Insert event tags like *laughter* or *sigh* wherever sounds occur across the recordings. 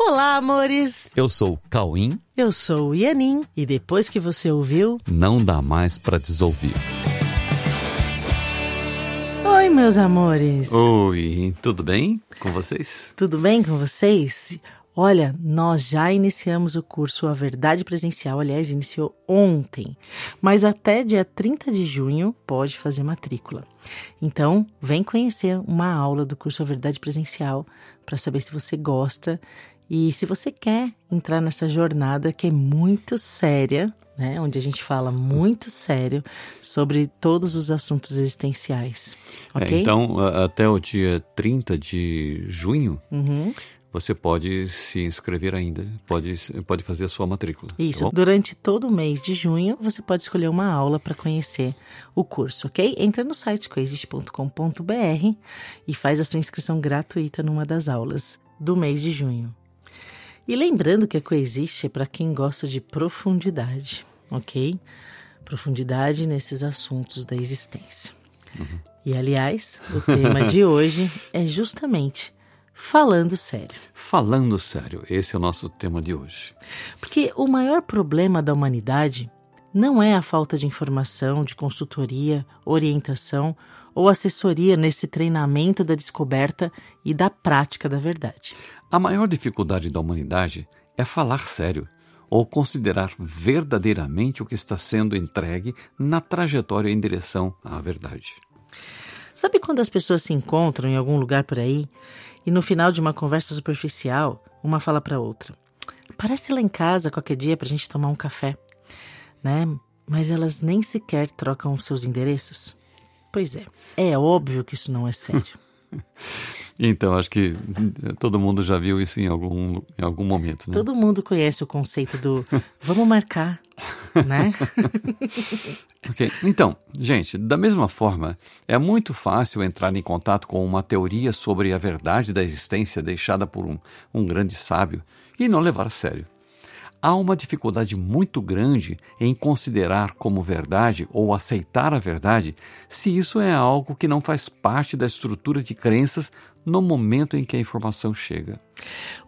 Olá, amores! Eu sou o Cauim. Eu sou o Ianin. E depois que você ouviu, Não dá mais pra desouvir. Oi, meus amores! Oi, tudo bem com vocês? Tudo bem com vocês? Olha, nós já iniciamos o curso A Verdade Presencial, aliás, iniciou ontem, mas até dia 30 de junho pode fazer matrícula. Então, vem conhecer uma aula do curso A Verdade Presencial para saber se você gosta e se você quer entrar nessa jornada que é muito séria, né, onde a gente fala muito sério sobre todos os assuntos existenciais. É, Ok? então, a- até o dia 30 de junho, Uhum. você pode se inscrever ainda. Pode, pode fazer a sua matrícula. tá Isso, bom? durante todo o mês de junho você pode escolher uma aula para conhecer o curso, ok? Entra no site coexiste.com.br e faz a sua inscrição gratuita numa das aulas do mês de junho. E lembrando que a Coexiste é para quem gosta de profundidade, ok? Profundidade nesses assuntos da existência. E aliás, o tema de *laughs* hoje é justamente falando sério. Falando sério, esse é o nosso tema de hoje. Porque o maior problema da humanidade não é a falta de informação, de consultoria, orientação ou assessoria nesse treinamento da descoberta e da prática da verdade. A maior dificuldade da humanidade é falar sério ou considerar verdadeiramente o que está sendo entregue na trajetória em direção à verdade. Sabe quando as pessoas se encontram em algum lugar por aí e no final de uma conversa superficial, uma fala para outra: Parece lá em casa qualquer dia para a gente tomar um café, né? Mas elas nem sequer trocam os seus endereços? Pois é, é óbvio que isso não é sério. *laughs* Então, acho que todo mundo já viu isso em algum, em algum momento, né? Todo mundo conhece o conceito do vamos marcar, né? *laughs* *laughs* Ok. Então, gente, da mesma forma, é muito fácil entrar em contato com uma teoria sobre a verdade da existência deixada por um, um grande sábio e não levar a sério. Há uma dificuldade muito grande em considerar como verdade ou aceitar a verdade se isso é algo que não faz parte da estrutura de crenças no momento em que a informação chega.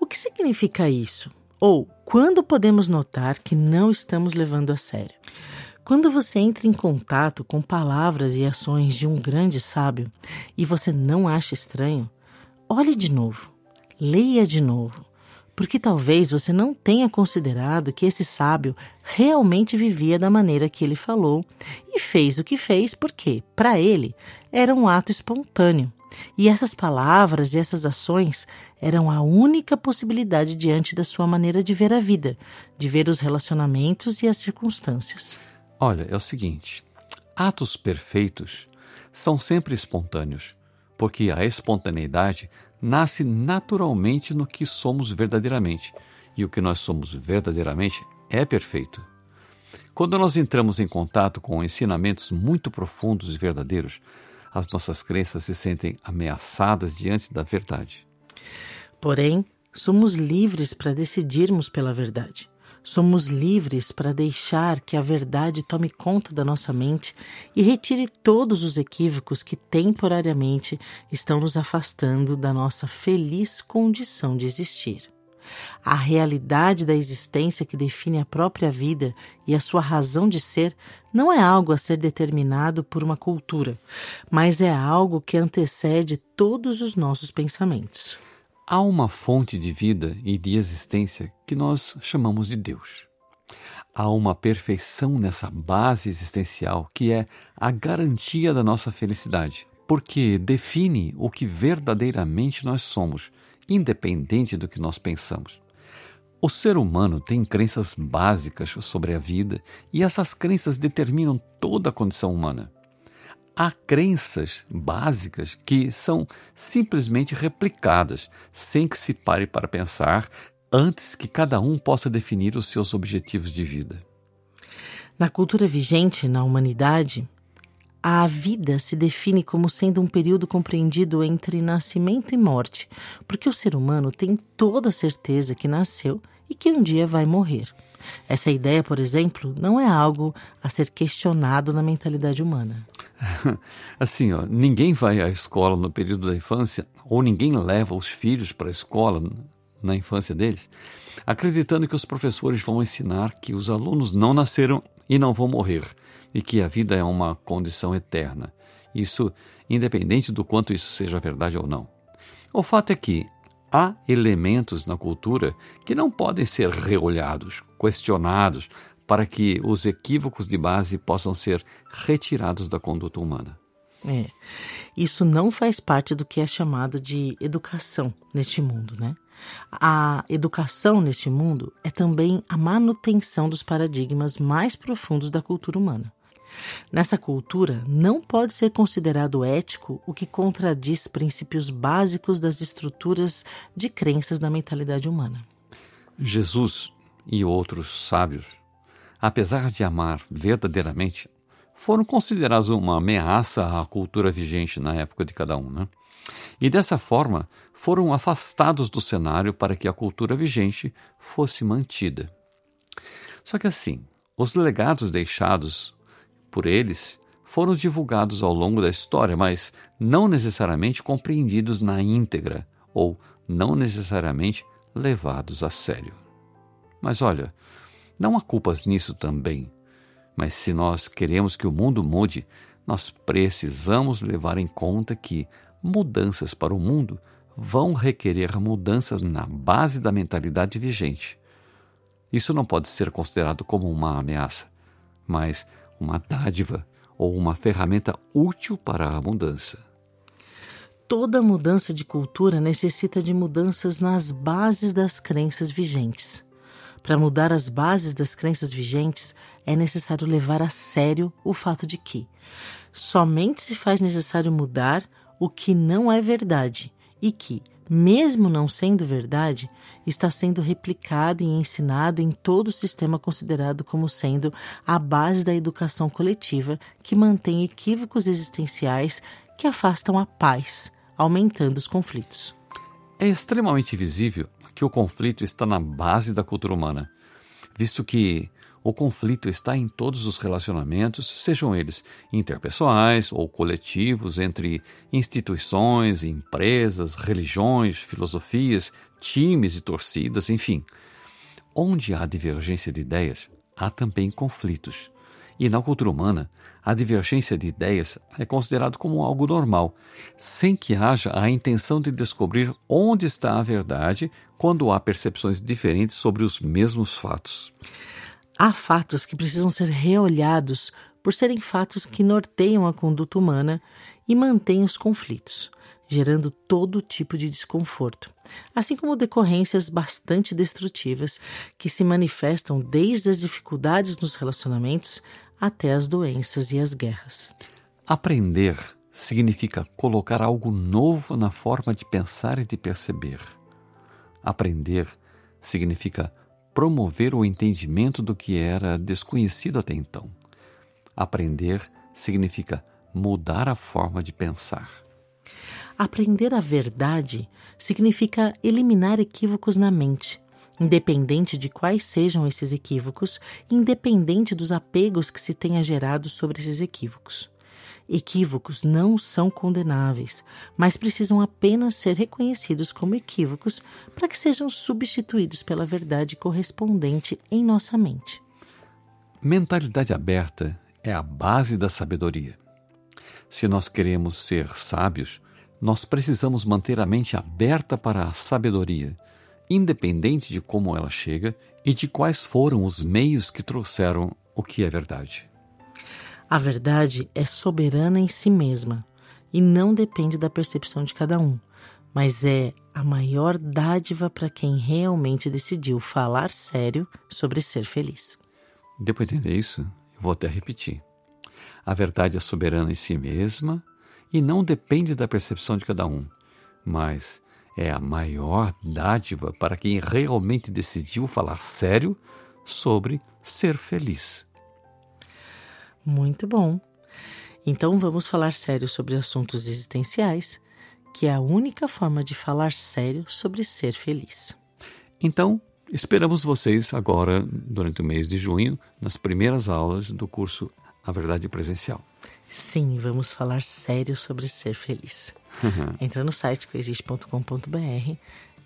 O que significa isso? Ou quando podemos notar que não estamos levando a sério? Quando você entra em contato com palavras e ações de um grande sábio e você não acha estranho, olhe de novo, leia de novo, porque talvez você não tenha considerado que esse sábio realmente vivia da maneira que ele falou e fez o que fez porque, para ele, era um ato espontâneo. E essas palavras e essas ações eram a única possibilidade diante da sua maneira de ver a vida, de ver os relacionamentos e as circunstâncias. Olha, é o seguinte: atos perfeitos são sempre espontâneos, porque a espontaneidade nasce naturalmente no que somos verdadeiramente, e o que nós somos verdadeiramente é perfeito. Quando nós entramos em contato com ensinamentos muito profundos e verdadeiros, as nossas crenças se sentem ameaçadas diante da verdade. Porém, somos livres para decidirmos pela verdade. Somos livres para deixar que a verdade tome conta da nossa mente e retire todos os equívocos que temporariamente estão nos afastando da nossa feliz condição de existir. A realidade da existência que define a própria vida e a sua razão de ser não é algo a ser determinado por uma cultura, mas é algo que antecede todos os nossos pensamentos. Há uma fonte de vida e de existência que nós chamamos de Deus. Há uma perfeição nessa base existencial que é a garantia da nossa felicidade, porque define o que verdadeiramente nós somos, independente do que nós pensamos. O ser humano tem crenças básicas sobre a vida e essas crenças determinam toda a condição humana há crenças básicas que são simplesmente replicadas, sem que se pare para pensar, antes que cada um possa definir os seus objetivos de vida. Na cultura vigente na humanidade, a vida se define como sendo um período compreendido entre nascimento e morte, porque o ser humano tem toda a certeza que nasceu e que um dia vai morrer. Essa ideia, por exemplo, não é algo a ser questionado na mentalidade humana. *laughs* Assim, ó, ninguém vai à escola no período da infância, ou ninguém leva os filhos para a escola na infância deles, acreditando que os professores vão ensinar que os alunos não nasceram e não vão morrer, e que a vida é uma condição eterna. Isso independente do quanto isso seja verdade ou não. O fato é que há elementos na cultura que não podem ser reolhados, questionados, para que os equívocos de base possam ser retirados da conduta humana. É. Isso não faz parte do que é chamado de educação neste mundo, né? A educação neste mundo é também a manutenção dos paradigmas mais profundos da cultura humana. Nessa cultura, não pode ser considerado ético o que contradiz princípios básicos das estruturas de crenças da mentalidade humana. Jesus e outros sábios, apesar de amar verdadeiramente, foram considerados uma ameaça à cultura vigente na época de cada um. Né? E dessa forma, foram afastados do cenário para que a cultura vigente fosse mantida. Só que assim, os legados deixados por eles foram divulgados ao longo da história, mas não necessariamente compreendidos na íntegra ou não necessariamente levados a sério. Mas olha, não há culpas nisso também. Mas se nós queremos que o mundo mude, nós precisamos levar em conta que mudanças para o mundo vão requerer mudanças na base da mentalidade vigente. Isso não pode ser considerado como uma ameaça, mas uma dádiva ou uma ferramenta útil para a mudança. Toda mudança de cultura necessita de mudanças nas bases das crenças vigentes. Para mudar as bases das crenças vigentes, é necessário levar a sério o fato de que somente se faz necessário mudar o que não é verdade e que, mesmo não sendo verdade, está sendo replicado e ensinado em todo o sistema considerado como sendo a base da educação coletiva que mantém equívocos existenciais que afastam a paz, aumentando os conflitos. É extremamente visível que o conflito está na base da cultura humana, visto que o conflito está em todos os relacionamentos, sejam eles interpessoais ou coletivos, entre instituições, empresas, religiões, filosofias, times e torcidas, enfim. Onde há divergência de ideias, há também conflitos. E na cultura humana, a divergência de ideias é considerado como algo normal, sem que haja a intenção de descobrir onde está a verdade quando há percepções diferentes sobre os mesmos fatos. Há fatos que precisam ser reolhados por serem fatos que norteiam a conduta humana e mantêm os conflitos, gerando todo tipo de desconforto, assim como decorrências bastante destrutivas que se manifestam desde as dificuldades nos relacionamentos até as doenças e as guerras. Aprender significa colocar algo novo na forma de pensar e de perceber. Aprender significa promover o entendimento do que era desconhecido até então. Aprender significa mudar a forma de pensar. Aprender a verdade significa eliminar equívocos na mente, independente de quais sejam esses equívocos, independente dos apegos que se tenha gerado sobre esses equívocos. Equívocos não são condenáveis, mas precisam apenas ser reconhecidos como equívocos para que sejam substituídos pela verdade correspondente em nossa mente. Mentalidade aberta é a base da sabedoria. Se nós queremos ser sábios, nós precisamos manter a mente aberta para a sabedoria, independente de como ela chega e de quais foram os meios que trouxeram o que é verdade. A verdade é soberana em si mesma e não depende da percepção de cada um, mas é a maior dádiva para quem realmente decidiu falar sério sobre ser feliz. Depois de entender isso, eu vou até repetir. A verdade é soberana em si mesma e não depende da percepção de cada um, mas é a maior dádiva para quem realmente decidiu falar sério sobre ser feliz. Muito bom. Então vamos falar sério sobre assuntos existenciais, que é a única forma de falar sério sobre ser feliz. Então, esperamos vocês agora, durante o mês de junho, nas primeiras aulas do curso A Verdade Presencial. Sim, vamos falar sério sobre ser feliz. Entra no site coexiste.com.br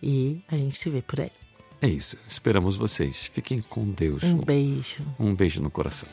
E a gente se vê por aí. É isso. Esperamos vocês. Fiquem com Deus. Um beijo. Um beijo no coração.